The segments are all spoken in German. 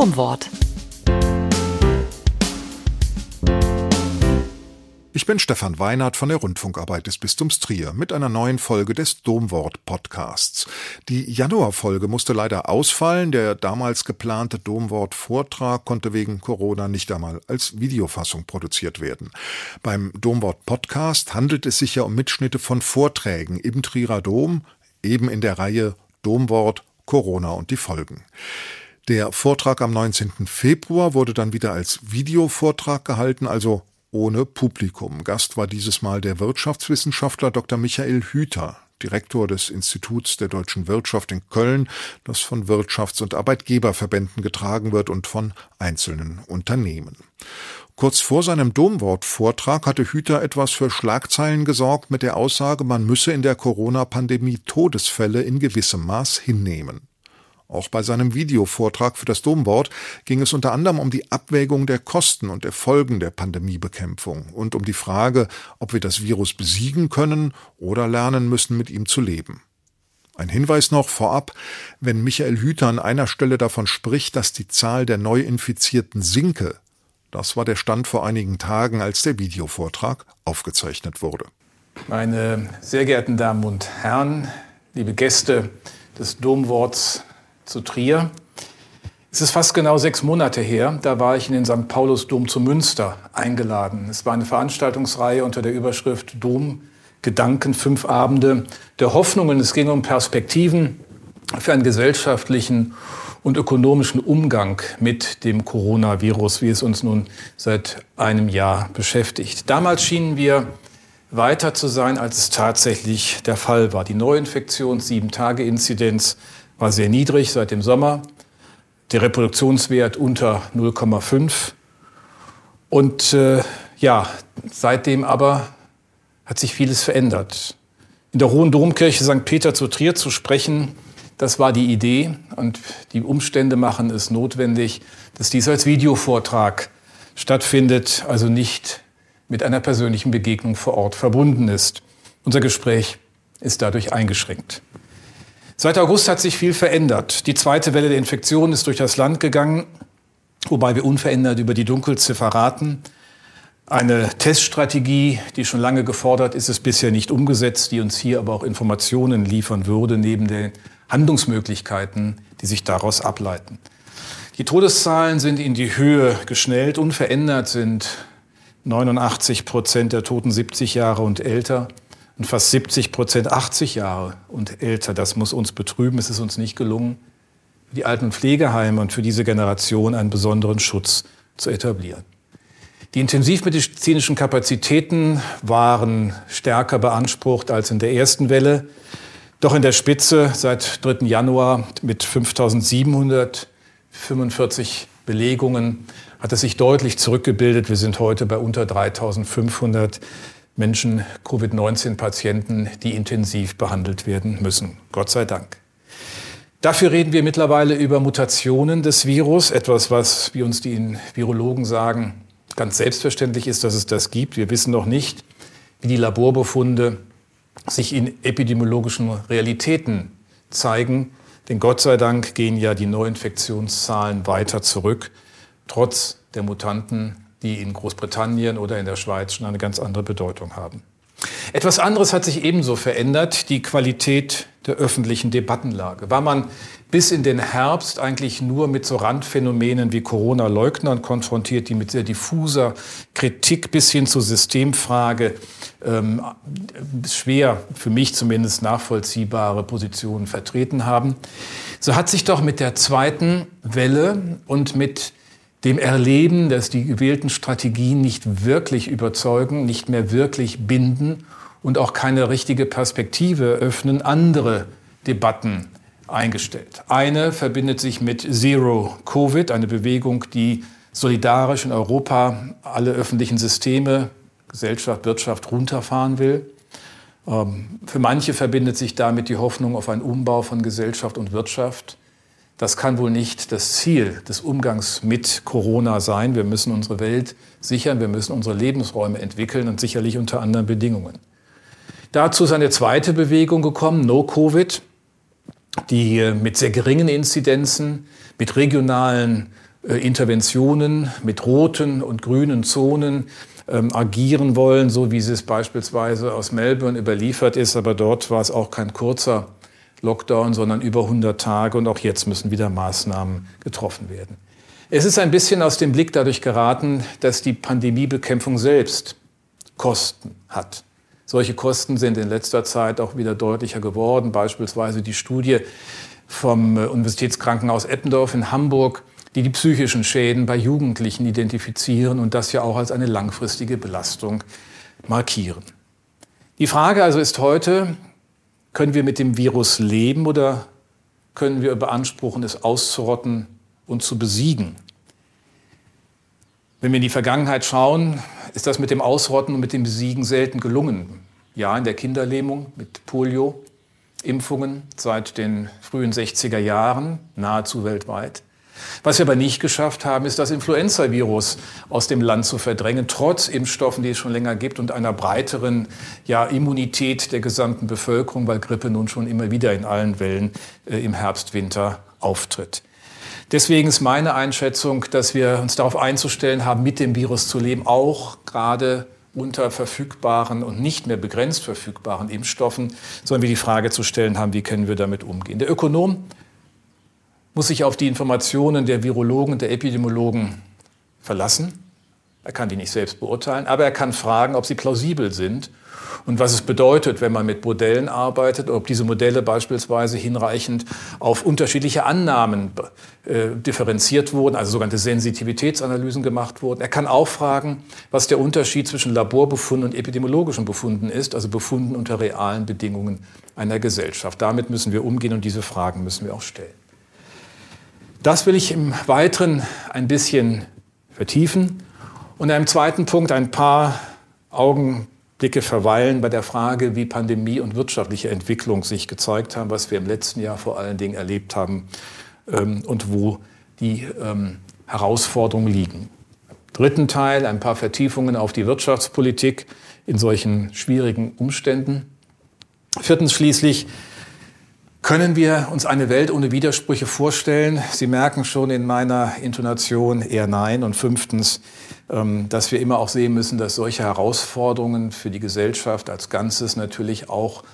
Domwort. Ich bin Stefan Weinert von der Rundfunkarbeit des Bistums Trier mit einer neuen Folge des Domwort-Podcasts. Die Januarfolge musste leider ausfallen. Der damals geplante Domwort-Vortrag konnte wegen Corona nicht einmal als Videofassung produziert werden. Beim Domwort-Podcast handelt es sich ja um Mitschnitte von Vorträgen im Trierer Dom, eben in der Reihe Domwort, Corona und die Folgen. Der Vortrag am 19. Februar wurde dann wieder als Videovortrag gehalten, also ohne Publikum. Gast war dieses Mal der Wirtschaftswissenschaftler Dr. Michael Hüter, Direktor des Instituts der deutschen Wirtschaft in Köln, das von Wirtschafts- und Arbeitgeberverbänden getragen wird und von einzelnen Unternehmen. Kurz vor seinem Domwortvortrag hatte Hüter etwas für Schlagzeilen gesorgt mit der Aussage, man müsse in der Corona-Pandemie Todesfälle in gewissem Maß hinnehmen. Auch bei seinem Videovortrag für das Domwort ging es unter anderem um die Abwägung der Kosten und der Folgen der Pandemiebekämpfung und um die Frage, ob wir das Virus besiegen können oder lernen müssen, mit ihm zu leben. Ein Hinweis noch vorab, wenn Michael Hüter an einer Stelle davon spricht, dass die Zahl der Neuinfizierten sinke, das war der Stand vor einigen Tagen, als der Videovortrag aufgezeichnet wurde. Meine sehr geehrten Damen und Herren, liebe Gäste des Domworts zu Trier. Es ist fast genau sechs Monate her, da war ich in den St. Paulusdom zu Münster eingeladen. Es war eine Veranstaltungsreihe unter der Überschrift Dom Gedanken, fünf Abende der Hoffnungen. Es ging um Perspektiven für einen gesellschaftlichen und ökonomischen Umgang mit dem Coronavirus, wie es uns nun seit einem Jahr beschäftigt. Damals schienen wir weiter zu sein, als es tatsächlich der Fall war. Die Neuinfektions-, Sieben-Tage-Inzidenz war sehr niedrig seit dem Sommer. Der Reproduktionswert unter 0,5. Und äh, ja, seitdem aber hat sich vieles verändert. In der Hohen Domkirche St. Peter zu Trier zu sprechen, das war die Idee und die Umstände machen es notwendig, dass dies als Videovortrag stattfindet, also nicht mit einer persönlichen Begegnung vor Ort verbunden ist. Unser Gespräch ist dadurch eingeschränkt. Seit August hat sich viel verändert. Die zweite Welle der Infektion ist durch das Land gegangen, wobei wir unverändert über die Dunkelziffer raten. Eine Teststrategie, die schon lange gefordert ist, ist bisher nicht umgesetzt, die uns hier aber auch Informationen liefern würde, neben den Handlungsmöglichkeiten, die sich daraus ableiten. Die Todeszahlen sind in die Höhe geschnellt. Unverändert sind 89 Prozent der Toten 70 Jahre und älter und fast 70 Prozent 80 Jahre und älter. Das muss uns betrüben. Es ist uns nicht gelungen, für die alten Pflegeheime und für diese Generation einen besonderen Schutz zu etablieren. Die intensivmedizinischen Kapazitäten waren stärker beansprucht als in der ersten Welle. Doch in der Spitze seit 3. Januar mit 5745 Belegungen hat es sich deutlich zurückgebildet. Wir sind heute bei unter 3500 Menschen, Covid-19-Patienten, die intensiv behandelt werden müssen. Gott sei Dank. Dafür reden wir mittlerweile über Mutationen des Virus, etwas, was, wie uns die Virologen sagen, ganz selbstverständlich ist, dass es das gibt. Wir wissen noch nicht, wie die Laborbefunde sich in epidemiologischen Realitäten zeigen. Denn Gott sei Dank gehen ja die Neuinfektionszahlen weiter zurück, trotz der Mutanten, die in Großbritannien oder in der Schweiz schon eine ganz andere Bedeutung haben. Etwas anderes hat sich ebenso verändert, die Qualität der öffentlichen Debattenlage. War man bis in den Herbst eigentlich nur mit so Randphänomenen wie Corona-Leugnern konfrontiert, die mit sehr diffuser Kritik bis hin zur Systemfrage ähm, schwer, für mich zumindest nachvollziehbare Positionen vertreten haben. So hat sich doch mit der zweiten Welle und mit dem Erleben, dass die gewählten Strategien nicht wirklich überzeugen, nicht mehr wirklich binden und auch keine richtige Perspektive öffnen, andere Debatten eingestellt. Eine verbindet sich mit Zero Covid, eine Bewegung, die solidarisch in Europa alle öffentlichen Systeme, Gesellschaft, Wirtschaft runterfahren will. Ähm, für manche verbindet sich damit die Hoffnung auf einen Umbau von Gesellschaft und Wirtschaft. Das kann wohl nicht das Ziel des Umgangs mit Corona sein. Wir müssen unsere Welt sichern, wir müssen unsere Lebensräume entwickeln und sicherlich unter anderen Bedingungen. Dazu ist eine zweite Bewegung gekommen, No Covid, die mit sehr geringen Inzidenzen, mit regionalen äh, Interventionen mit roten und grünen Zonen ähm, agieren wollen, so wie es beispielsweise aus Melbourne überliefert ist. Aber dort war es auch kein kurzer Lockdown, sondern über 100 Tage. Und auch jetzt müssen wieder Maßnahmen getroffen werden. Es ist ein bisschen aus dem Blick dadurch geraten, dass die Pandemiebekämpfung selbst Kosten hat. Solche Kosten sind in letzter Zeit auch wieder deutlicher geworden. Beispielsweise die Studie vom äh, Universitätskrankenhaus Eppendorf in Hamburg, die die psychischen Schäden bei Jugendlichen identifizieren und das ja auch als eine langfristige Belastung markieren. Die Frage also ist heute, können wir mit dem Virus leben oder können wir beanspruchen, es auszurotten und zu besiegen? Wenn wir in die Vergangenheit schauen, ist das mit dem Ausrotten und mit dem Besiegen selten gelungen. Ja, in der Kinderlähmung mit Polio, Impfungen seit den frühen 60er Jahren, nahezu weltweit. Was wir aber nicht geschafft haben, ist das Influenza-Virus aus dem Land zu verdrängen, trotz Impfstoffen, die es schon länger gibt und einer breiteren ja, Immunität der gesamten Bevölkerung, weil Grippe nun schon immer wieder in allen Wellen äh, im Herbst, Winter auftritt. Deswegen ist meine Einschätzung, dass wir uns darauf einzustellen haben, mit dem Virus zu leben, auch gerade unter verfügbaren und nicht mehr begrenzt verfügbaren Impfstoffen, sondern wir die Frage zu stellen haben, wie können wir damit umgehen. Der Ökonom muss sich auf die Informationen der Virologen und der Epidemiologen verlassen. Er kann die nicht selbst beurteilen, aber er kann fragen, ob sie plausibel sind und was es bedeutet, wenn man mit Modellen arbeitet, ob diese Modelle beispielsweise hinreichend auf unterschiedliche Annahmen äh, differenziert wurden, also sogenannte Sensitivitätsanalysen gemacht wurden. Er kann auch fragen, was der Unterschied zwischen Laborbefunden und epidemiologischen Befunden ist, also Befunden unter realen Bedingungen einer Gesellschaft. Damit müssen wir umgehen und diese Fragen müssen wir auch stellen. Das will ich im Weiteren ein bisschen vertiefen und einem zweiten Punkt ein paar Augen Blicke verweilen bei der Frage, wie Pandemie und wirtschaftliche Entwicklung sich gezeigt haben, was wir im letzten Jahr vor allen Dingen erlebt haben ähm, und wo die ähm, Herausforderungen liegen. Dritten Teil ein paar Vertiefungen auf die Wirtschaftspolitik in solchen schwierigen Umständen. Viertens schließlich können wir uns eine Welt ohne Widersprüche vorstellen? Sie merken schon in meiner Intonation eher nein. Und fünftens, ähm, dass wir immer auch sehen müssen, dass solche Herausforderungen für die Gesellschaft als Ganzes natürlich auch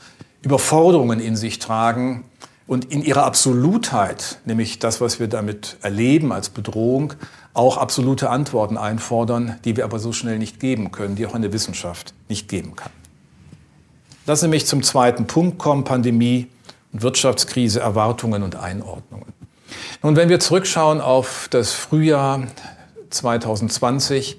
Überforderungen in sich tragen und in ihrer Absolutheit, nämlich das, was wir damit erleben als Bedrohung, auch absolute Antworten einfordern, die wir aber so schnell nicht geben können, die auch eine Wissenschaft nicht geben kann. Lassen Sie mich zum zweiten Punkt kommen, Pandemie Wirtschaftskrise, Erwartungen und Einordnungen. Nun, wenn wir zurückschauen auf das Frühjahr 2020,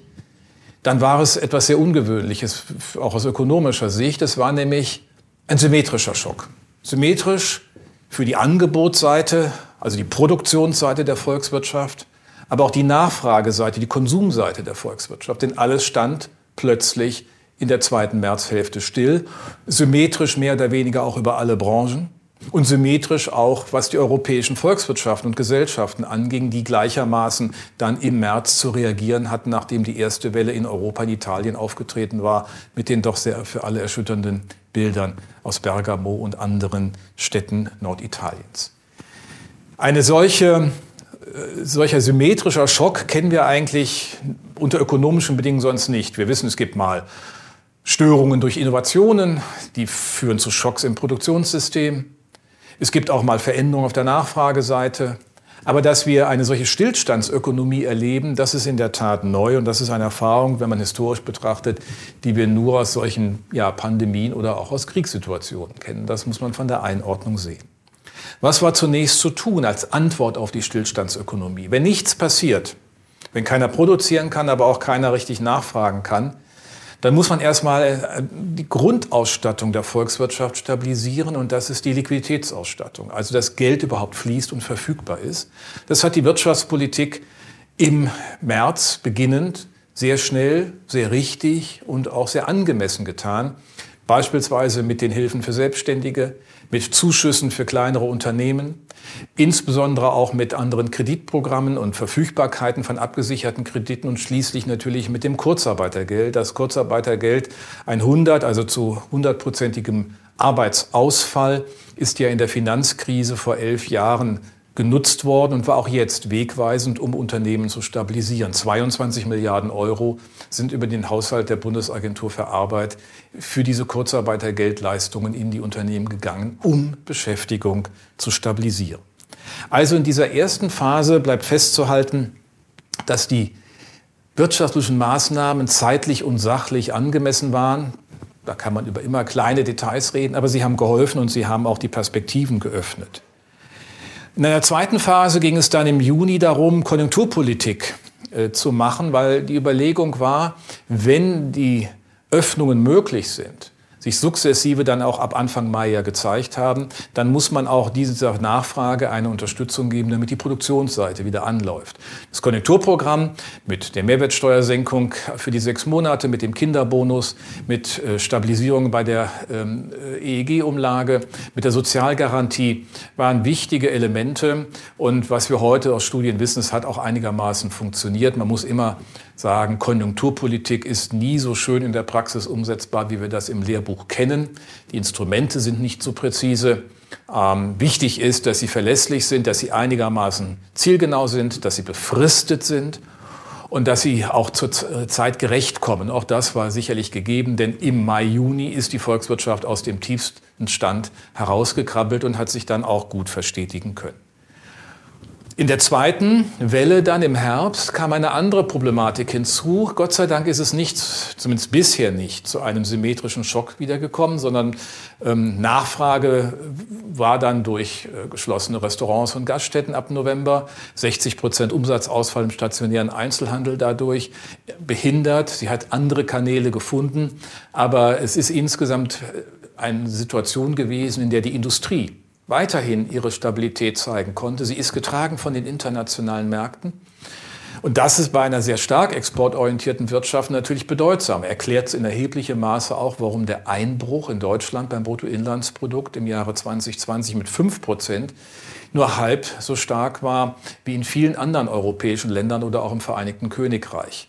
dann war es etwas sehr Ungewöhnliches, auch aus ökonomischer Sicht. Es war nämlich ein symmetrischer Schock. Symmetrisch für die Angebotsseite, also die Produktionsseite der Volkswirtschaft, aber auch die Nachfrageseite, die Konsumseite der Volkswirtschaft. Denn alles stand plötzlich in der zweiten Märzhälfte still, symmetrisch mehr oder weniger auch über alle Branchen und symmetrisch auch, was die europäischen Volkswirtschaften und Gesellschaften anging, die gleichermaßen dann im März zu reagieren hatten, nachdem die erste Welle in Europa, in Italien aufgetreten war, mit den doch sehr für alle erschütternden Bildern aus Bergamo und anderen Städten Norditaliens. Eine solche äh, solcher symmetrischer Schock kennen wir eigentlich unter ökonomischen Bedingungen sonst nicht. Wir wissen, es gibt mal Störungen durch Innovationen, die führen zu Schocks im Produktionssystem. Es gibt auch mal Veränderungen auf der Nachfrageseite. Aber dass wir eine solche Stillstandsökonomie erleben, das ist in der Tat neu und das ist eine Erfahrung, wenn man historisch betrachtet, die wir nur aus solchen ja, Pandemien oder auch aus Kriegssituationen kennen. Das muss man von der Einordnung sehen. Was war zunächst zu tun als Antwort auf die Stillstandsökonomie? Wenn nichts passiert, wenn keiner produzieren kann, aber auch keiner richtig nachfragen kann, dann muss man erstmal äh, die Grundausstattung der Volkswirtschaft stabilisieren und das ist die Liquiditätsausstattung, also dass Geld überhaupt fließt und verfügbar ist. Das hat die Wirtschaftspolitik im März beginnend sehr schnell, sehr richtig und auch sehr angemessen getan. Beispielsweise mit den Hilfen für Selbstständige, mit Zuschüssen für kleinere Unternehmen, insbesondere auch mit anderen Kreditprogrammen und Verfügbarkeiten von abgesicherten Krediten und schließlich natürlich mit dem Kurzarbeitergeld. Das Kurzarbeitergeld 100, also zu hundertprozentigem Arbeitsausfall, ist ja in der Finanzkrise vor elf Jahren genutzt worden und war auch jetzt wegweisend, um Unternehmen zu stabilisieren. 22 Milliarden Euro sind über den Haushalt der Bundesagentur für Arbeit für diese Kurzarbeitergeldleistungen in die Unternehmen gegangen, um Beschäftigung zu stabilisieren. Also in dieser ersten Phase bleibt festzuhalten, dass die wirtschaftlichen Maßnahmen zeitlich und sachlich angemessen waren. Da kann man über immer kleine Details reden, aber sie haben geholfen und sie haben auch die Perspektiven geöffnet. In einer zweiten Phase ging es dann im Juni darum, Konjunkturpolitik äh, zu machen, weil die Überlegung war, wenn die Öffnungen möglich sind, sich sukzessive dann auch ab Anfang Mai ja gezeigt haben, dann muss man auch dieser Nachfrage eine Unterstützung geben, damit die Produktionsseite wieder anläuft. Das Konjunkturprogramm mit der Mehrwertsteuersenkung für die sechs Monate, mit dem Kinderbonus, mit äh, Stabilisierung bei der ähm, EEG-Umlage, mit der Sozialgarantie waren wichtige Elemente. Und was wir heute aus Studien wissen, es hat auch einigermaßen funktioniert. Man muss immer sagen, Konjunkturpolitik ist nie so schön in der Praxis umsetzbar, wie wir das im Lehrbuch kennen. Die Instrumente sind nicht so präzise. Ähm, wichtig ist, dass sie verlässlich sind, dass sie einigermaßen zielgenau sind, dass sie befristet sind und dass sie auch zur Zeit gerecht kommen. Auch das war sicherlich gegeben, denn im Mai, Juni ist die Volkswirtschaft aus dem tiefsten Stand herausgekrabbelt und hat sich dann auch gut verstetigen können. In der zweiten Welle dann im Herbst kam eine andere Problematik hinzu. Gott sei Dank ist es nicht, zumindest bisher nicht, zu einem symmetrischen Schock wiedergekommen, sondern ähm, Nachfrage war dann durch äh, geschlossene Restaurants und Gaststätten ab November, 60 Prozent Umsatzausfall im stationären Einzelhandel dadurch behindert. Sie hat andere Kanäle gefunden, aber es ist insgesamt äh, eine Situation gewesen, in der die Industrie weiterhin ihre Stabilität zeigen konnte. Sie ist getragen von den internationalen Märkten. Und das ist bei einer sehr stark exportorientierten Wirtschaft natürlich bedeutsam. Erklärt in erheblichem Maße auch, warum der Einbruch in Deutschland beim Bruttoinlandsprodukt im Jahre 2020 mit 5 Prozent nur halb so stark war wie in vielen anderen europäischen Ländern oder auch im Vereinigten Königreich.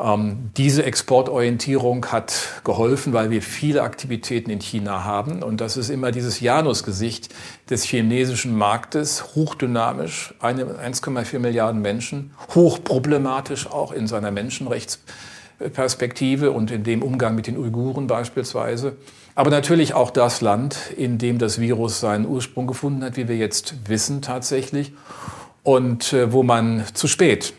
Ähm, diese Exportorientierung hat geholfen, weil wir viele Aktivitäten in China haben. Und das ist immer dieses Janusgesicht des chinesischen Marktes, hochdynamisch, 1,4 Milliarden Menschen, hochproblematisch auch in seiner Menschenrechtsperspektive und in dem Umgang mit den Uiguren beispielsweise. Aber natürlich auch das Land, in dem das Virus seinen Ursprung gefunden hat, wie wir jetzt wissen tatsächlich, und äh, wo man zu spät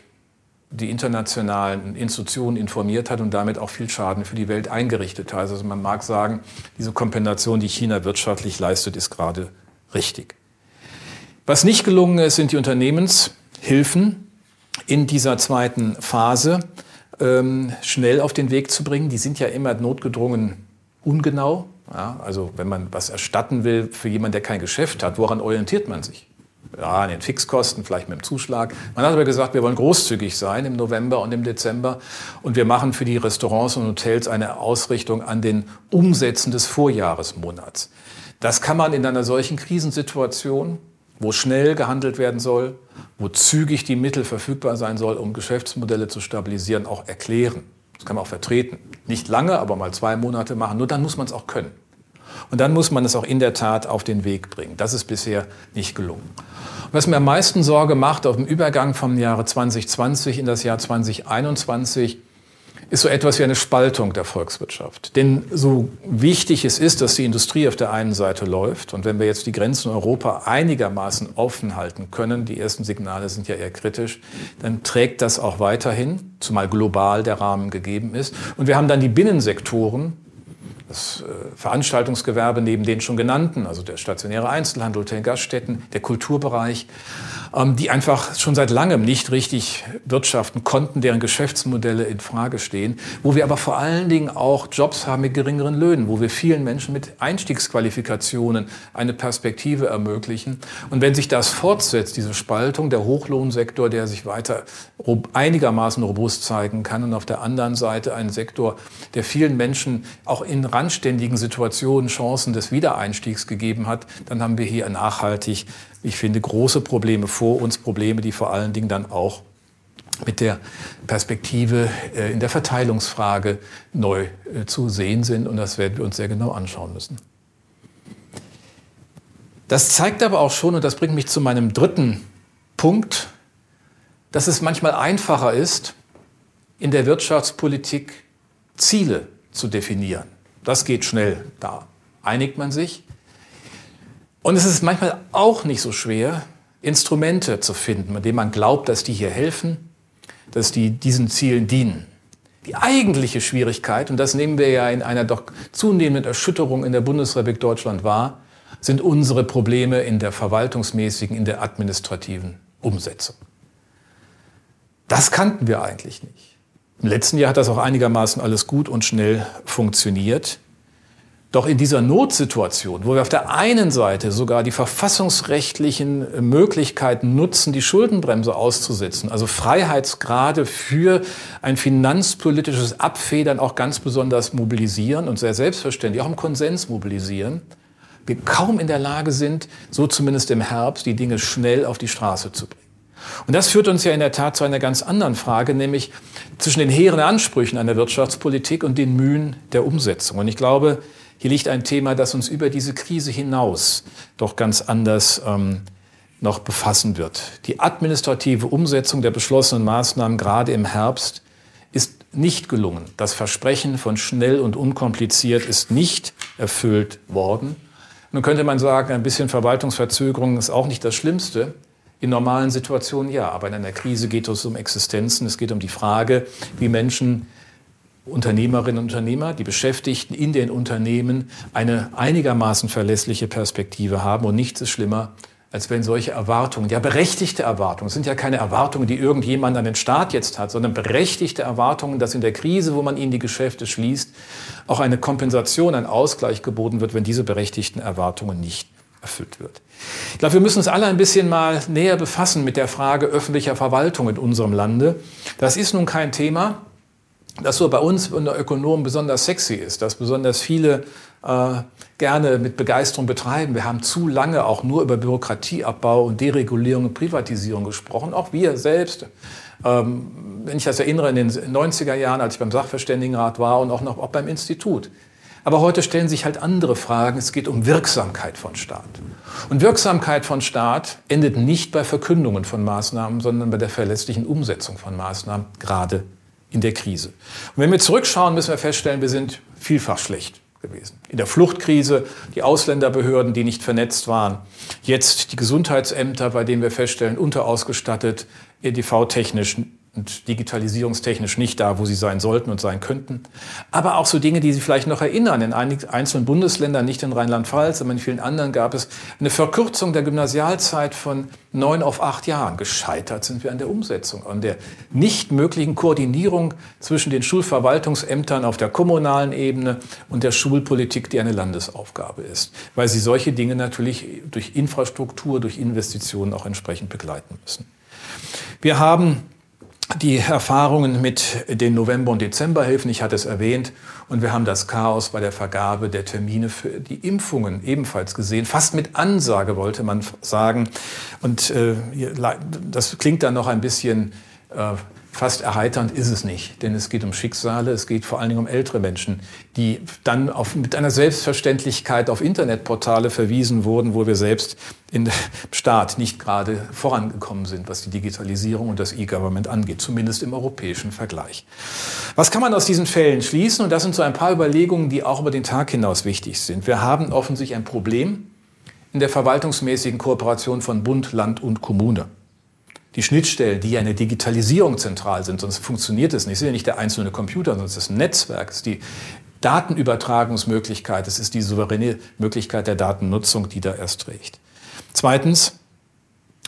die internationalen Institutionen informiert hat und damit auch viel Schaden für die Welt eingerichtet hat. Also man mag sagen, diese Kompensation, die China wirtschaftlich leistet, ist gerade richtig. Was nicht gelungen ist, sind die Unternehmenshilfen in dieser zweiten Phase ähm, schnell auf den Weg zu bringen. Die sind ja immer notgedrungen ungenau. Ja, also wenn man was erstatten will für jemanden, der kein Geschäft hat, woran orientiert man sich? Ja, an den Fixkosten, vielleicht mit dem Zuschlag. Man hat aber gesagt, wir wollen großzügig sein im November und im Dezember und wir machen für die Restaurants und Hotels eine Ausrichtung an den Umsätzen des Vorjahresmonats. Das kann man in einer solchen Krisensituation, wo schnell gehandelt werden soll, wo zügig die Mittel verfügbar sein soll, um Geschäftsmodelle zu stabilisieren, auch erklären. Das kann man auch vertreten. Nicht lange, aber mal zwei Monate machen. Nur dann muss man es auch können. Und dann muss man es auch in der Tat auf den Weg bringen. Das ist bisher nicht gelungen. Was mir am meisten Sorge macht auf dem Übergang vom Jahre 2020 in das Jahr 2021, ist so etwas wie eine Spaltung der Volkswirtschaft. Denn so wichtig es ist, dass die Industrie auf der einen Seite läuft und wenn wir jetzt die Grenzen Europa einigermaßen offen halten können, die ersten Signale sind ja eher kritisch, dann trägt das auch weiterhin, zumal global der Rahmen gegeben ist. Und wir haben dann die Binnensektoren, das äh, Veranstaltungsgewerbe neben den schon genannten, also der stationäre Einzelhandel, Hotel, Gaststätten, der Kulturbereich, die einfach schon seit langem nicht richtig wirtschaften konnten, deren Geschäftsmodelle in Frage stehen, wo wir aber vor allen Dingen auch Jobs haben mit geringeren Löhnen, wo wir vielen Menschen mit Einstiegsqualifikationen eine Perspektive ermöglichen. Und wenn sich das fortsetzt, diese Spaltung, der Hochlohnsektor, der sich weiter einigermaßen robust zeigen kann und auf der anderen Seite ein Sektor, der vielen Menschen auch in randständigen Situationen Chancen des Wiedereinstiegs gegeben hat, dann haben wir hier nachhaltig ich finde, große Probleme vor uns, Probleme, die vor allen Dingen dann auch mit der Perspektive äh, in der Verteilungsfrage neu äh, zu sehen sind. Und das werden wir uns sehr genau anschauen müssen. Das zeigt aber auch schon, und das bringt mich zu meinem dritten Punkt, dass es manchmal einfacher ist, in der Wirtschaftspolitik Ziele zu definieren. Das geht schnell, da einigt man sich. Und es ist manchmal auch nicht so schwer, Instrumente zu finden, mit denen man glaubt, dass die hier helfen, dass die diesen Zielen dienen. Die eigentliche Schwierigkeit, und das nehmen wir ja in einer doch zunehmenden Erschütterung in der Bundesrepublik Deutschland wahr, sind unsere Probleme in der verwaltungsmäßigen, in der administrativen Umsetzung. Das kannten wir eigentlich nicht. Im letzten Jahr hat das auch einigermaßen alles gut und schnell funktioniert. Doch in dieser Notsituation, wo wir auf der einen Seite sogar die verfassungsrechtlichen Möglichkeiten nutzen, die Schuldenbremse auszusetzen, also Freiheitsgrade für ein finanzpolitisches Abfedern auch ganz besonders mobilisieren und sehr selbstverständlich auch im Konsens mobilisieren, wir kaum in der Lage sind, so zumindest im Herbst, die Dinge schnell auf die Straße zu bringen. Und das führt uns ja in der Tat zu einer ganz anderen Frage, nämlich zwischen den hehren Ansprüchen einer Wirtschaftspolitik und den Mühen der Umsetzung. Und ich glaube, hier liegt ein Thema, das uns über diese Krise hinaus doch ganz anders ähm, noch befassen wird. Die administrative Umsetzung der beschlossenen Maßnahmen gerade im Herbst ist nicht gelungen. Das Versprechen von schnell und unkompliziert ist nicht erfüllt worden. Nun könnte man sagen, ein bisschen Verwaltungsverzögerung ist auch nicht das Schlimmste. In normalen Situationen ja, aber in einer Krise geht es um Existenzen. Es geht um die Frage, wie Menschen Unternehmerinnen und Unternehmer, die Beschäftigten in den Unternehmen eine einigermaßen verlässliche Perspektive haben. Und nichts ist schlimmer, als wenn solche Erwartungen, ja berechtigte Erwartungen, sind ja keine Erwartungen, die irgendjemand an den Staat jetzt hat, sondern berechtigte Erwartungen, dass in der Krise, wo man ihnen die Geschäfte schließt, auch eine Kompensation, ein Ausgleich geboten wird, wenn diese berechtigten Erwartungen nicht erfüllt wird. Ich glaube, wir müssen uns alle ein bisschen mal näher befassen mit der Frage öffentlicher Verwaltung in unserem Lande. Das ist nun kein Thema, das so bei uns unter Ökonomen besonders sexy ist, dass besonders viele äh, gerne mit Begeisterung betreiben. Wir haben zu lange auch nur über Bürokratieabbau und Deregulierung und Privatisierung gesprochen, auch wir selbst. Ähm, wenn ich das erinnere, in den 90er Jahren, als ich beim Sachverständigenrat war und auch noch auch beim Institut. Aber heute stellen sich halt andere Fragen. Es geht um Wirksamkeit von Staat. Und Wirksamkeit von Staat endet nicht bei Verkündungen von Maßnahmen, sondern bei der verlässlichen Umsetzung von Maßnahmen, gerade in der Krise. Und wenn wir zurückschauen, müssen wir feststellen, wir sind vielfach schlecht gewesen. In der Fluchtkrise die Ausländerbehörden, die nicht vernetzt waren. Jetzt die Gesundheitsämter, bei denen wir feststellen, unterausgestattet, EDV-technisch und digitalisierungstechnisch nicht da, wo sie sein sollten und sein könnten. Aber auch so Dinge, die Sie vielleicht noch erinnern. In einigen einzelnen Bundesländern, nicht in Rheinland-Pfalz, aber in vielen anderen gab es eine Verkürzung der Gymnasialzeit von neun auf acht Jahren. Gescheitert sind wir an der Umsetzung, an der nicht möglichen Koordinierung zwischen den Schulverwaltungsämtern auf der kommunalen Ebene und der Schulpolitik, die eine Landesaufgabe ist. Weil sie solche Dinge natürlich durch Infrastruktur, durch Investitionen auch entsprechend begleiten müssen. Wir haben die Erfahrungen mit den November- und Dezemberhilfen, ich hatte es erwähnt, und wir haben das Chaos bei der Vergabe der Termine für die Impfungen ebenfalls gesehen. Fast mit Ansage wollte man sagen. Und äh, das klingt dann noch ein bisschen äh, fast erheiternd ist es nicht, denn es geht um Schicksale, es geht vor allen Dingen um ältere Menschen, die dann auf, mit einer Selbstverständlichkeit auf Internetportale verwiesen wurden, wo wir selbst im Staat nicht gerade vorangekommen sind, was die Digitalisierung und das E-Government angeht, zumindest im europäischen Vergleich. Was kann man aus diesen Fällen schließen? Und das sind so ein paar Überlegungen, die auch über den Tag hinaus wichtig sind. Wir haben offensichtlich ein Problem in der verwaltungsmäßigen Kooperation von Bund, Land und Kommune die Schnittstellen, die ja in der Digitalisierung zentral sind, sonst funktioniert es nicht. Es ist ja nicht der einzelne Computer, sondern es ist ein Netzwerk, es ist die Datenübertragungsmöglichkeit, es ist die souveräne Möglichkeit der Datennutzung, die da erst trägt. Zweitens,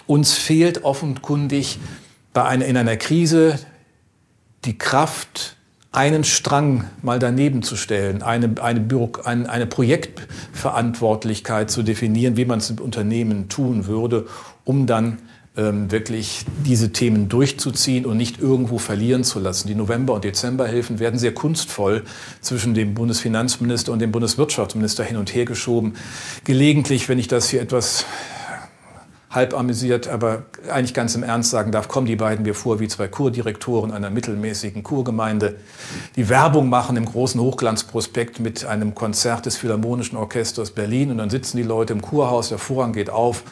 uns fehlt offenkundig bei einer, in einer Krise die Kraft, einen Strang mal daneben zu stellen, eine, eine, Büro, eine, eine Projektverantwortlichkeit zu definieren, wie man es im Unternehmen tun würde, um dann wirklich diese Themen durchzuziehen und nicht irgendwo verlieren zu lassen. Die November- und Dezemberhilfen werden sehr kunstvoll zwischen dem Bundesfinanzminister und dem Bundeswirtschaftsminister hin und her geschoben. Gelegentlich, wenn ich das hier etwas halb amüsiert, aber eigentlich ganz im Ernst sagen darf, kommen die beiden mir vor wie zwei Kurdirektoren einer mittelmäßigen Kurgemeinde, die Werbung machen im großen Hochglanzprospekt mit einem Konzert des Philharmonischen Orchesters Berlin und dann sitzen die Leute im Kurhaus, der Vorhang geht auf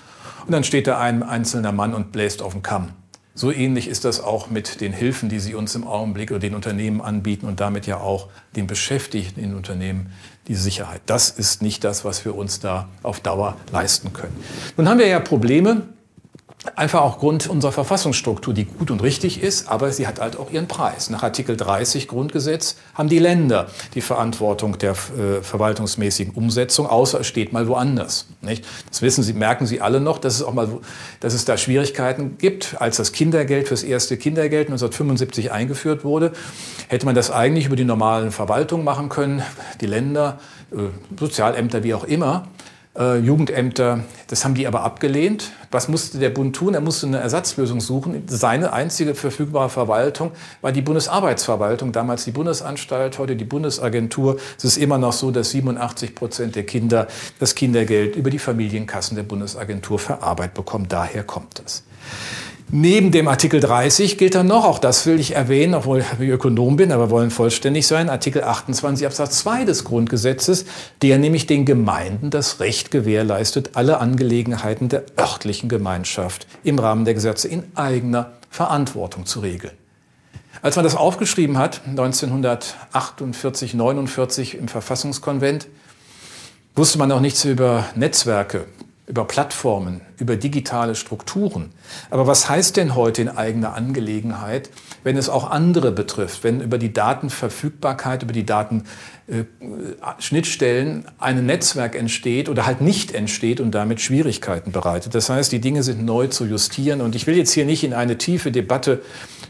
und dann steht da ein einzelner Mann und bläst auf den Kamm. So ähnlich ist das auch mit den Hilfen, die Sie uns im Augenblick oder den Unternehmen anbieten und damit ja auch den Beschäftigten in Unternehmen die Sicherheit. Das ist nicht das, was wir uns da auf Dauer leisten können. Nun haben wir ja Probleme, Einfach auch Grund unserer Verfassungsstruktur, die gut und richtig ist, aber sie hat halt auch ihren Preis. Nach Artikel 30 Grundgesetz haben die Länder die Verantwortung der äh, verwaltungsmäßigen Umsetzung, außer es steht mal woanders. Nicht? Das wissen Sie, merken Sie alle noch, dass es auch mal, dass es da Schwierigkeiten gibt. Als das Kindergeld fürs erste Kindergeld 1975 eingeführt wurde, hätte man das eigentlich über die normalen Verwaltungen machen können, die Länder, äh, Sozialämter, wie auch immer äh, Jugendämter. Das haben die aber abgelehnt. Was musste der Bund tun? Er musste eine Ersatzlösung suchen. Seine einzige verfügbare Verwaltung war die Bundesarbeitsverwaltung, damals die Bundesanstalt, heute die Bundesagentur. Es ist immer noch so, dass 87 Prozent der Kinder das Kindergeld über die Familienkassen der Bundesagentur verarbeitet bekommen. Daher kommt das. Neben dem Artikel 30 gilt dann noch, auch das will ich erwähnen, obwohl ich Ökonom bin, aber wollen vollständig sein, Artikel 28 Absatz 2 des Grundgesetzes, der nämlich den Gemeinden das Recht gewährleistet, alle Angelegenheiten der örtlichen Gemeinschaft im Rahmen der Gesetze in eigener Verantwortung zu regeln. Als man das aufgeschrieben hat, 1948, 49 im Verfassungskonvent, wusste man auch nichts über Netzwerke, über Plattformen, über digitale Strukturen. Aber was heißt denn heute in eigener Angelegenheit, wenn es auch andere betrifft, wenn über die Datenverfügbarkeit, über die Datenschnittstellen äh, ein Netzwerk entsteht oder halt nicht entsteht und damit Schwierigkeiten bereitet. Das heißt, die Dinge sind neu zu justieren und ich will jetzt hier nicht in eine tiefe Debatte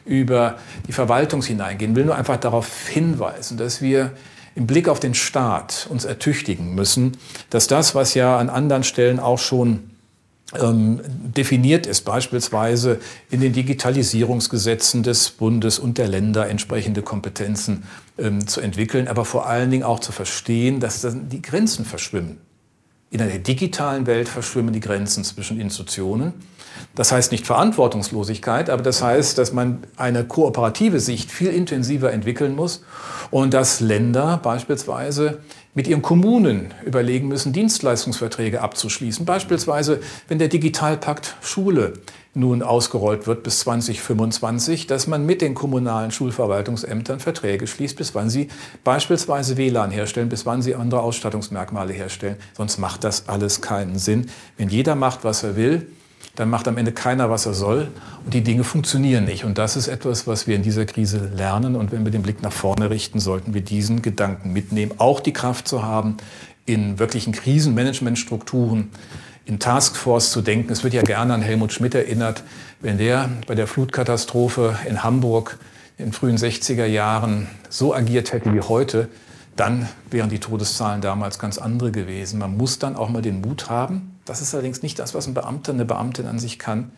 über die Verwaltung hineingehen, will nur einfach darauf hinweisen, dass wir im Blick auf den Staat uns ertüchtigen müssen, dass das, was ja an anderen Stellen auch schon ähm, definiert ist, beispielsweise in den Digitalisierungsgesetzen des Bundes und der Länder entsprechende Kompetenzen ähm, zu entwickeln, aber vor allen Dingen auch zu verstehen, dass die Grenzen verschwimmen. In einer digitalen Welt verschwimmen die Grenzen zwischen Institutionen. Das heißt nicht Verantwortungslosigkeit, aber das heißt, dass man eine kooperative Sicht viel intensiver entwickeln muss und dass Länder beispielsweise mit ihren Kommunen überlegen müssen, Dienstleistungsverträge abzuschließen. Beispielsweise, wenn der Digitalpakt Schule nun ausgerollt wird bis 2025, dass man mit den kommunalen Schulverwaltungsämtern Verträge schließt, bis wann sie beispielsweise WLAN herstellen, bis wann sie andere Ausstattungsmerkmale herstellen. Sonst macht das alles keinen Sinn. Wenn jeder macht, was er will, dann macht am Ende keiner, was er soll und die Dinge funktionieren nicht. Und das ist etwas, was wir in dieser Krise lernen. Und wenn wir den Blick nach vorne richten, sollten wir diesen Gedanken mitnehmen, auch die Kraft zu haben, in wirklichen Krisenmanagementstrukturen, in Taskforce zu denken. Es wird ja gerne an Helmut Schmidt erinnert, wenn der bei der Flutkatastrophe in Hamburg in den frühen 60er Jahren so agiert hätte wie heute, dann wären die Todeszahlen damals ganz andere gewesen. Man muss dann auch mal den Mut haben, das ist allerdings nicht das, was ein Beamter, eine Beamtin an sich kann.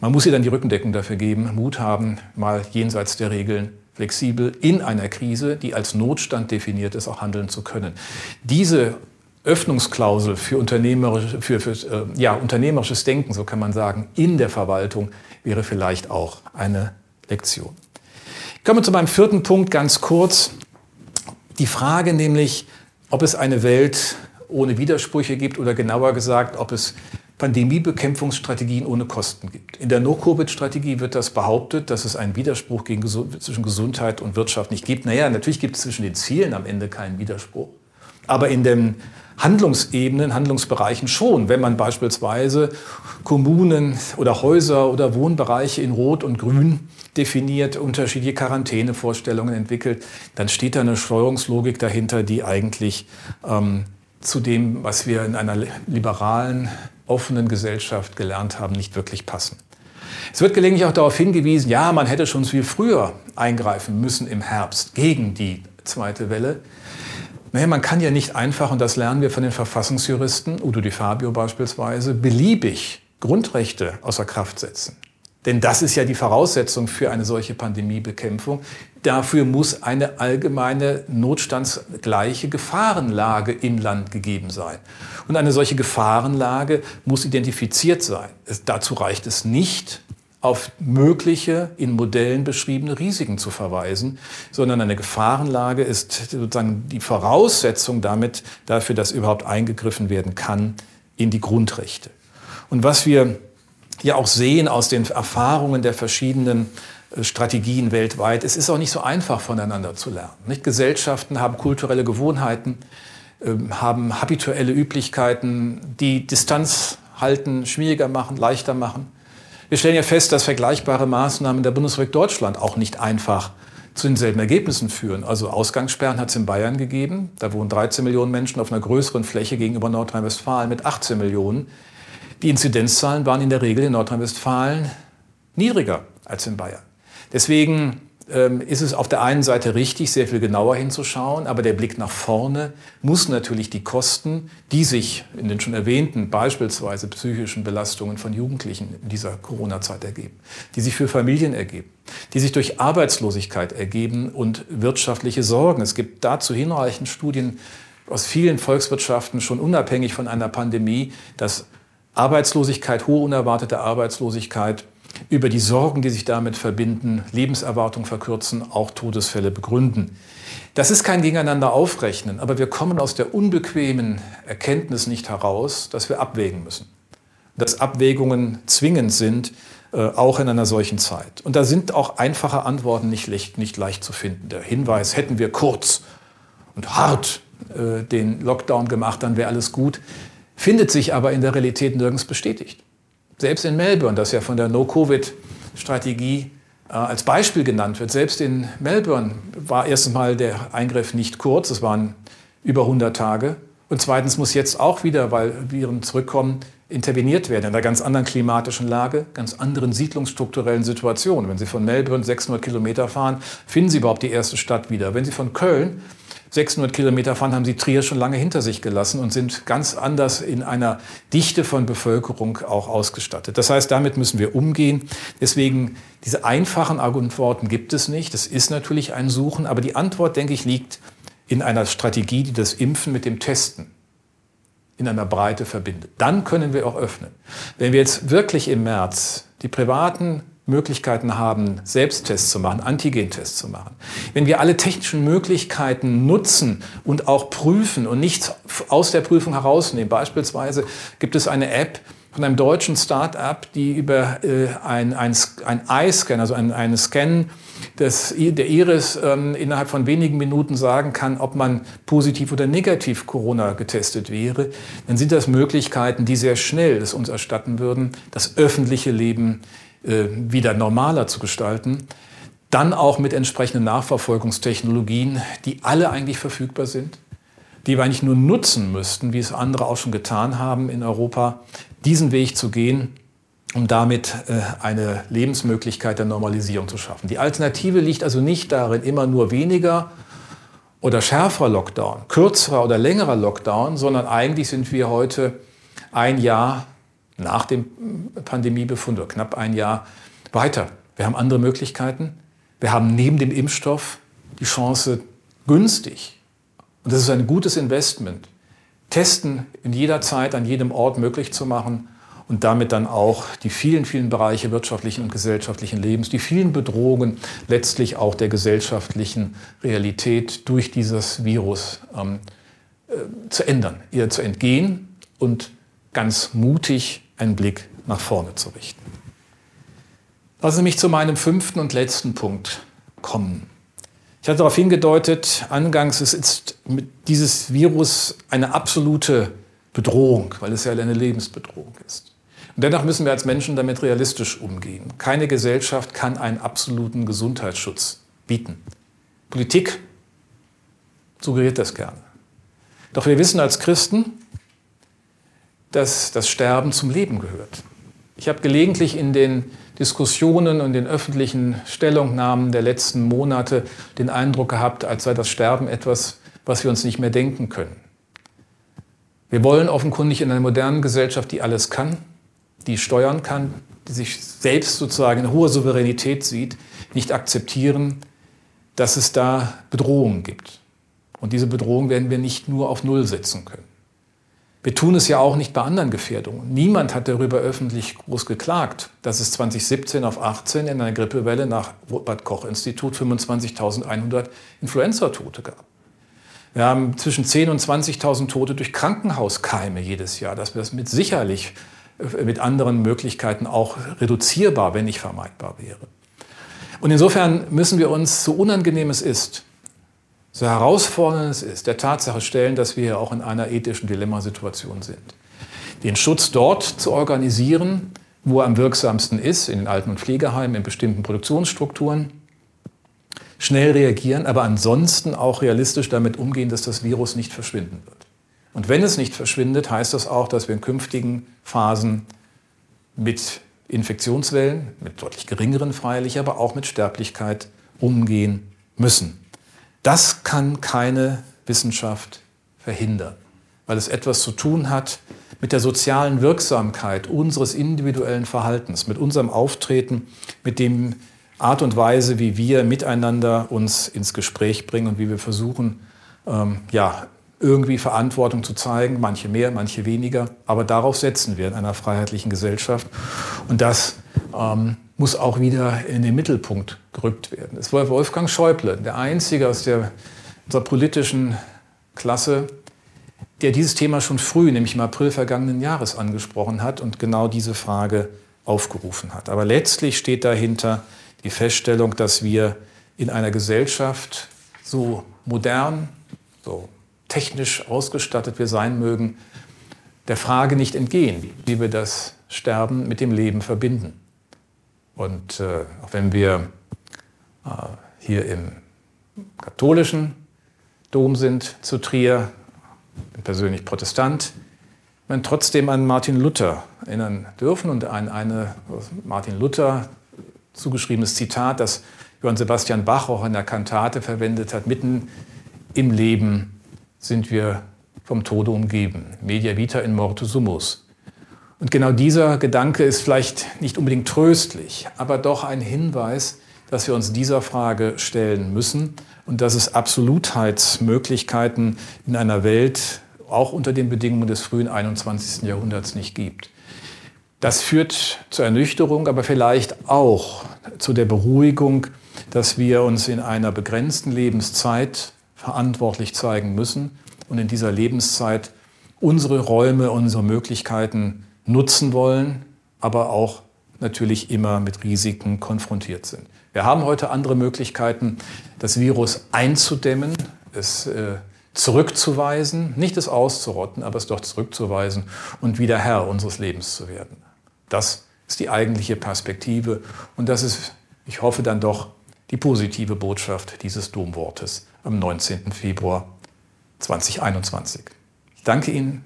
Man muss ihr dann die Rückendeckung dafür geben, Mut haben, mal jenseits der Regeln flexibel in einer Krise, die als Notstand definiert ist, auch handeln zu können. Diese Öffnungsklausel für, unternehmerisch, für, für äh, ja, unternehmerisches Denken, so kann man sagen, in der Verwaltung wäre vielleicht auch eine Lektion. Ich komme zu meinem vierten Punkt ganz kurz. Die Frage nämlich, ob es eine Welt ohne Widersprüche gibt oder genauer gesagt, ob es Pandemiebekämpfungsstrategien ohne Kosten gibt. In der No-Covid-Strategie wird das behauptet, dass es einen Widerspruch gegen, zwischen Gesundheit und Wirtschaft nicht gibt. Naja, natürlich gibt es zwischen den Zielen am Ende keinen Widerspruch. Aber in den Handlungsebenen, Handlungsbereichen schon. Wenn man beispielsweise Kommunen oder Häuser oder Wohnbereiche in Rot und Grün definiert, unterschiedliche Quarantänevorstellungen entwickelt, dann steht da eine Steuerungslogik dahinter, die eigentlich ähm, zu dem, was wir in einer liberalen, offenen Gesellschaft gelernt haben, nicht wirklich passen. Es wird gelegentlich auch darauf hingewiesen, ja, man hätte schon viel früher eingreifen müssen im Herbst gegen die zweite Welle. Naja, man kann ja nicht einfach, und das lernen wir von den Verfassungsjuristen, Udo Di Fabio beispielsweise, beliebig Grundrechte außer Kraft setzen. Denn das ist ja die Voraussetzung für eine solche Pandemiebekämpfung. Dafür muss eine allgemeine notstandsgleiche Gefahrenlage im Land gegeben sein. Und eine solche Gefahrenlage muss identifiziert sein. Es, dazu reicht es nicht, auf mögliche in Modellen beschriebene Risiken zu verweisen, sondern eine Gefahrenlage ist sozusagen die Voraussetzung damit dafür, dass überhaupt eingegriffen werden kann in die Grundrechte. Und was wir ja auch sehen aus den Erfahrungen der verschiedenen äh, Strategien weltweit, es ist auch nicht so einfach voneinander zu lernen. Nicht? Gesellschaften haben kulturelle Gewohnheiten, ähm, haben habituelle Üblichkeiten, die Distanz halten, schwieriger machen, leichter machen. Wir stellen ja fest, dass vergleichbare Maßnahmen der Bundesrepublik Deutschland auch nicht einfach zu denselben Ergebnissen führen. Also Ausgangssperren hat es in Bayern gegeben. Da wohnen 13 Millionen Menschen auf einer größeren Fläche gegenüber Nordrhein-Westfalen mit 18 Millionen. Die Inzidenzzahlen waren in der Regel in Nordrhein-Westfalen niedriger als in Bayern. Deswegen ähm, ist es auf der einen Seite richtig, sehr viel genauer hinzuschauen, aber der Blick nach vorne muss natürlich die Kosten, die sich in den schon erwähnten beispielsweise psychischen Belastungen von Jugendlichen in dieser Corona-Zeit ergeben, die sich für Familien ergeben, die sich durch Arbeitslosigkeit ergeben und wirtschaftliche Sorgen. Es gibt dazu hinreichend Studien aus vielen Volkswirtschaften, schon unabhängig von einer Pandemie, dass Arbeitslosigkeit, hohe unerwartete Arbeitslosigkeit über die Sorgen, die sich damit verbinden, Lebenserwartung verkürzen, auch Todesfälle begründen. Das ist kein Gegeneinander aufrechnen, aber wir kommen aus der unbequemen Erkenntnis nicht heraus, dass wir abwägen müssen. Dass Abwägungen zwingend sind, äh, auch in einer solchen Zeit. Und da sind auch einfache Antworten nicht leicht, nicht leicht zu finden. Der Hinweis, hätten wir kurz und hart äh, den Lockdown gemacht, dann wäre alles gut, findet sich aber in der Realität nirgends bestätigt. Selbst in Melbourne, das ja von der No-Covid-Strategie äh, als Beispiel genannt wird, selbst in Melbourne war erstens mal der Eingriff nicht kurz, es waren über 100 Tage. Und zweitens muss jetzt auch wieder, weil Viren zurückkommen, interveniert werden in einer ganz anderen klimatischen Lage, ganz anderen siedlungsstrukturellen Situation. Wenn Sie von Melbourne 600 Kilometer fahren, finden Sie überhaupt die erste Stadt wieder. Wenn Sie von Köln 600 Kilometer fahren, haben sie Trier schon lange hinter sich gelassen und sind ganz anders in einer Dichte von Bevölkerung auch ausgestattet. Das heißt, damit müssen wir umgehen. Deswegen diese einfachen Antworten gibt es nicht. Das ist natürlich ein Suchen, aber die Antwort, denke ich, liegt in einer Strategie, die das Impfen mit dem Testen in einer Breite verbindet. Dann können wir auch öffnen. Wenn wir jetzt wirklich im März die privaten Möglichkeiten haben, Selbsttests zu machen, Antigentests zu machen, wenn wir alle technischen Möglichkeiten nutzen und auch prüfen und nichts aus der Prüfung herausnehmen, beispielsweise gibt es eine App von einem deutschen Start-up, die über äh, ein, Eye-Scan, also ein, eine Scan des, der Iris ähm, innerhalb von wenigen Minuten sagen kann, ob man positiv oder negativ Corona getestet wäre, dann sind das Möglichkeiten, die sehr schnell es uns erstatten würden, das öffentliche Leben äh, wieder normaler zu gestalten. Dann auch mit entsprechenden Nachverfolgungstechnologien, die alle eigentlich verfügbar sind, die wir eigentlich nur nutzen müssten, wie es andere auch schon getan haben in Europa, diesen Weg zu gehen, um damit äh, eine Lebensmöglichkeit der Normalisierung zu schaffen. Die Alternative liegt also nicht darin, immer nur weniger oder schärferer Lockdown, kürzerer oder längerer Lockdown, sondern eigentlich sind wir heute ein Jahr nach dem Pandemiebefund oder knapp ein Jahr weiter. Wir haben andere Möglichkeiten. Wir haben neben dem Impfstoff die Chance, günstig, und das ist ein gutes Investment, Testen in jeder Zeit, an jedem Ort möglich zu machen und damit dann auch die vielen, vielen Bereiche wirtschaftlichen und gesellschaftlichen Lebens, die vielen Bedrohungen letztlich auch der gesellschaftlichen Realität durch dieses Virus ähm, äh, zu ändern, ihr zu entgehen und ganz mutig einen Blick nach vorne zu richten. Lassen Sie mich zu meinem fünften und letzten Punkt kommen. Ich hatte darauf hingedeutet, angangs, ist mit dieses Virus eine absolute Bedrohung, weil es ja eine Lebensbedrohung ist. Und dennoch müssen wir als Menschen damit realistisch umgehen. Keine Gesellschaft kann einen absoluten Gesundheitsschutz bieten. Politik suggeriert das gerne. Doch wir wissen als Christen, dass das Sterben zum Leben gehört. Ich habe gelegentlich in den Diskussionen und den öffentlichen Stellungnahmen der letzten Monate den Eindruck gehabt, als sei das Sterben etwas, was wir uns nicht mehr denken können. Wir wollen offenkundig in einer modernen Gesellschaft, die alles kann, die steuern kann, die sich selbst sozusagen in hoher Souveränität sieht, nicht akzeptieren, dass es da Bedrohungen gibt. Und diese Bedrohungen werden wir nicht nur auf Null setzen können. Wir tun es ja auch nicht bei anderen Gefährdungen. Niemand hat darüber öffentlich groß geklagt, dass es 2017 auf 18 in einer Grippewelle nach Robert-Koch-Institut 25.100 Influenza-Tote gab. Wir haben zwischen 10.000 und 20.000 Tote durch Krankenhauskeime jedes Jahr. Das wird mit sicherlich äh, mit anderen Möglichkeiten auch reduzierbar, wenn nicht vermeidbar wäre. Und insofern müssen wir uns, so unangenehm es ist, so herausfordernd es ist, der Tatsache stellen, dass wir auch in einer ethischen Dilemmasituation sind. Den Schutz dort zu organisieren, wo er am wirksamsten ist, in den Alten- und Pflegeheimen, in bestimmten Produktionsstrukturen, schnell reagieren, aber ansonsten auch realistisch damit umgehen, dass das Virus nicht verschwinden wird. Und wenn es nicht verschwindet, heißt das auch, dass wir in künftigen Phasen mit Infektionswellen, mit deutlich geringeren freilich, aber auch mit Sterblichkeit umgehen müssen. Das kann keine Wissenschaft verhindern, weil es etwas zu tun hat mit der sozialen Wirksamkeit unseres individuellen Verhaltens, mit unserem Auftreten, mit dem Art und Weise, wie wir miteinander uns ins Gespräch bringen und wie wir versuchen, ähm, ja, irgendwie Verantwortung zu zeigen, manche mehr, manche weniger, aber darauf setzen wir in einer freiheitlichen Gesellschaft. Und das ähm, muss auch wieder in den Mittelpunkt gerückt werden. Es war Wolfgang Schäuble, der Einzige aus der, unserer politischen Klasse, der dieses Thema schon früh, nämlich im April vergangenen Jahres, angesprochen hat und genau diese Frage aufgerufen hat. Aber letztlich steht dahinter die Feststellung, dass wir in einer Gesellschaft so modern, so technisch ausgestattet wir sein mögen, der Frage nicht entgehen, wie wir das Sterben mit dem Leben verbinden. Und äh, auch wenn wir äh, hier im katholischen Dom sind zu Trier, bin persönlich Protestant, man trotzdem an Martin Luther erinnern dürfen und an eine Martin Luther zugeschriebenes Zitat, das Johann Sebastian Bach auch in der Kantate verwendet hat, mitten im Leben sind wir vom Tode umgeben. Media vita in morte sumus. Und genau dieser Gedanke ist vielleicht nicht unbedingt tröstlich, aber doch ein Hinweis, dass wir uns dieser Frage stellen müssen und dass es Absolutheitsmöglichkeiten in einer Welt, auch unter den Bedingungen des frühen 21. Jahrhunderts, nicht gibt. Das führt zur Ernüchterung, aber vielleicht auch zu der Beruhigung, dass wir uns in einer begrenzten Lebenszeit verantwortlich zeigen müssen und in dieser Lebenszeit unsere Räume, unsere Möglichkeiten nutzen wollen, aber auch natürlich immer mit Risiken konfrontiert sind. Wir haben heute andere Möglichkeiten, das Virus einzudämmen, es äh, zurückzuweisen, nicht es auszurotten, aber es doch zurückzuweisen und wieder Herr unseres Lebens zu werden. Das ist die eigentliche Perspektive und das ist, ich hoffe dann doch, die positive Botschaft dieses Domwortes am 19. Februar 2021. Ich danke Ihnen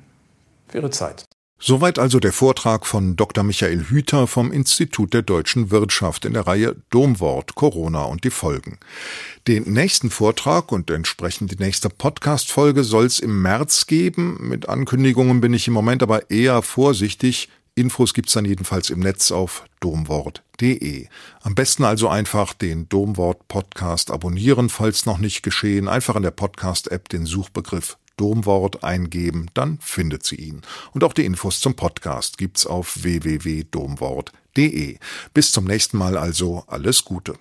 für Ihre Zeit. Soweit also der Vortrag von Dr. Michael Hüter vom Institut der deutschen Wirtschaft in der Reihe Domwort Corona und die Folgen. Den nächsten Vortrag und entsprechend die nächste Podcast-Folge soll es im März geben. Mit Ankündigungen bin ich im Moment aber eher vorsichtig. Infos gibt's dann jedenfalls im Netz auf domwort.de. Am besten also einfach den Domwort Podcast abonnieren, falls noch nicht geschehen. Einfach in der Podcast-App den Suchbegriff Domwort eingeben, dann findet sie ihn. Und auch die Infos zum Podcast gibt's auf www.domwort.de. Bis zum nächsten Mal also alles Gute.